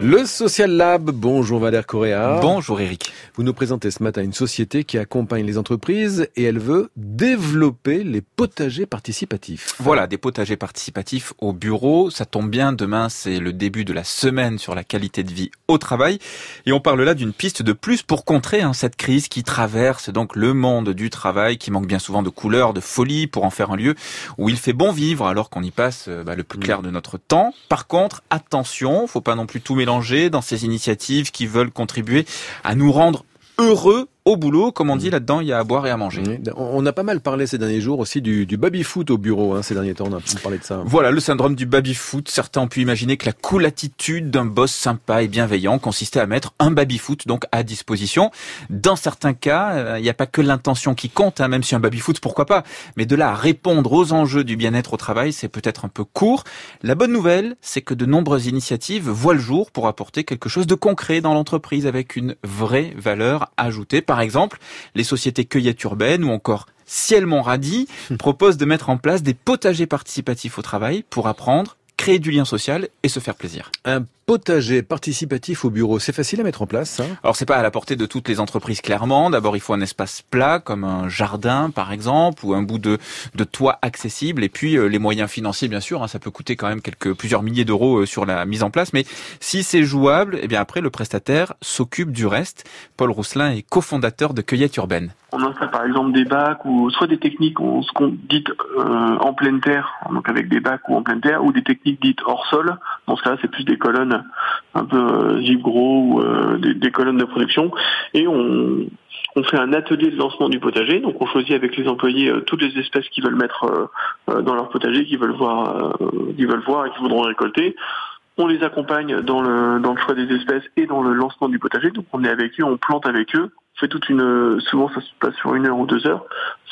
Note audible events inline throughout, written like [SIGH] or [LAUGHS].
Le Social Lab, bonjour Valère Correa. Bonjour Eric. Vous nous présentez ce matin une société qui accompagne les entreprises et elle veut développer les potagers participatifs. Voilà, des potagers participatifs au bureau. Ça tombe bien, demain c'est le début de la semaine sur la qualité de vie au travail. Et on parle là d'une piste de plus pour contrer hein, cette crise qui traverse donc le monde du travail, qui manque bien souvent de couleurs, de folie, pour en faire un lieu où il fait bon vivre alors qu'on y passe euh, bah, le plus clair de notre temps. Par contre, attention, faut pas non plus tout mélanger dans ces initiatives qui veulent contribuer à nous rendre heureux au boulot, comme on dit là-dedans, il y a à boire et à manger. On a pas mal parlé ces derniers jours aussi du, du baby-foot au bureau, hein, ces derniers temps, on a parlé de ça. Voilà, le syndrome du baby-foot. Certains ont pu imaginer que la cool attitude d'un boss sympa et bienveillant consistait à mettre un baby-foot donc à disposition. Dans certains cas, euh, il n'y a pas que l'intention qui compte, hein, même si un baby-foot, pourquoi pas. Mais de là à répondre aux enjeux du bien-être au travail, c'est peut-être un peu court. La bonne nouvelle, c'est que de nombreuses initiatives voient le jour pour apporter quelque chose de concret dans l'entreprise avec une vraie valeur ajoutée. Par exemple, les sociétés cueillettes urbaines ou encore Ciel Radis [LAUGHS] proposent de mettre en place des potagers participatifs au travail pour apprendre, créer du lien social et se faire plaisir. Un potager participatif au bureau, c'est facile à mettre en place ça Alors c'est pas à la portée de toutes les entreprises clairement. D'abord il faut un espace plat comme un jardin par exemple ou un bout de, de toit accessible et puis euh, les moyens financiers bien sûr. Hein, ça peut coûter quand même quelques plusieurs milliers d'euros euh, sur la mise en place, mais si c'est jouable, et eh bien après le prestataire s'occupe du reste. Paul Rousselin est cofondateur de Cueillette Urbaine. On installe par exemple des bacs ou soit des techniques on, ce qu'on dit euh, en pleine terre, donc avec des bacs ou en pleine terre, ou des techniques dites hors sol. Dans ce cas-là, c'est plus des colonnes un peu euh, gros ou euh, des, colonnes de production. Et on, fait un atelier de lancement du potager. Donc on choisit avec les employés toutes les espèces qu'ils veulent mettre dans leur potager, qu'ils veulent voir, qu'ils veulent voir et qu'ils voudront récolter. On les accompagne dans le choix des espèces et dans le lancement du potager. Donc on est avec eux, on plante avec eux, fait toute une, souvent ça se passe sur une heure ou deux heures.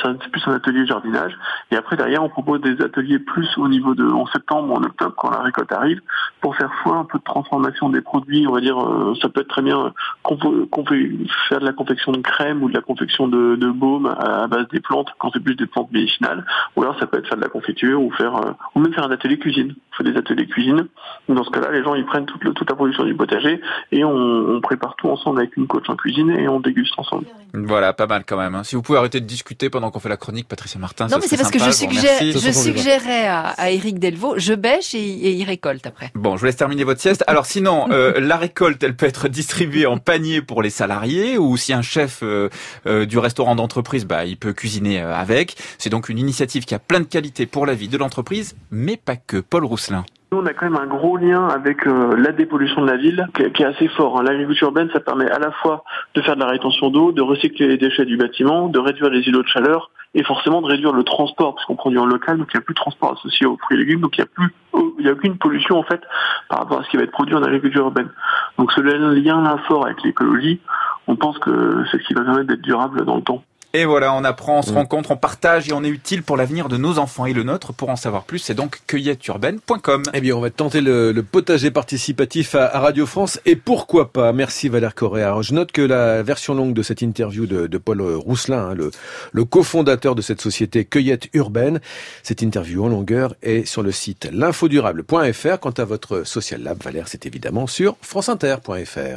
C'est plus un atelier jardinage. Et après derrière, on propose des ateliers plus au niveau de en septembre en octobre quand la récolte arrive, pour faire foi un peu de transformation des produits. On va dire, euh, ça peut être très bien qu'on peut, faire de la confection de crème ou de la confection de, de baume à, base des plantes quand c'est plus des plantes médicinales. Ou alors ça peut être faire de la confiture ou faire euh, ou même faire un atelier cuisine. On fait des ateliers cuisine. Dans ce cas-là, les gens ils prennent toute, toute la production du potager et on, on prépare tout ensemble avec une coach en cuisine et on déguste ensemble. Voilà, pas mal quand même. Hein. Si vous pouvez arrêter de discuter pendant qu'on fait la chronique, Patricia Martin. Non, mais c'est parce que je, suggère, je suggérais à, à Eric Delvaux, je bêche et, il récolte après. Bon, je vous laisse terminer votre sieste. Alors sinon, euh, [LAUGHS] la récolte, elle peut être distribuée en panier pour les salariés ou si un chef euh, euh, du restaurant d'entreprise, bah, il peut cuisiner avec. C'est donc une initiative qui a plein de qualités pour la vie de l'entreprise, mais pas que. Paul Rousselin. On a quand même un gros lien avec euh, la dépollution de la ville, qui, est assez fort. Hein. L'agriculture urbaine, ça permet à la fois de faire de la rétention d'eau, de recycler les déchets du bâtiment, de réduire les îlots de chaleur, et forcément de réduire le transport, parce qu'on produit en local, donc il n'y a plus de transport associé aux fruits et légumes, donc il n'y a plus, il n'y a aucune pollution en fait par rapport à ce qui va être produit en agriculture urbaine. Donc ce lien-là fort avec l'écologie, on pense que c'est ce qui va permettre d'être durable dans le temps. Et voilà, on apprend, on se mm. rencontre, on partage et on est utile pour l'avenir de nos enfants et le nôtre. Pour en savoir plus, c'est donc cueilletteurbaine.com. Eh bien, on va tenter le, potager participatif à, Radio France et pourquoi pas? Merci Valère Correa. Je note que la version longue de cette interview de, Paul Rousselin, hein, le, le cofondateur de cette société Cueillette Urbaine, cette interview en longueur est sur le site l'infodurable.fr. Quant à votre social lab, Valère, c'est évidemment sur franceinter.fr.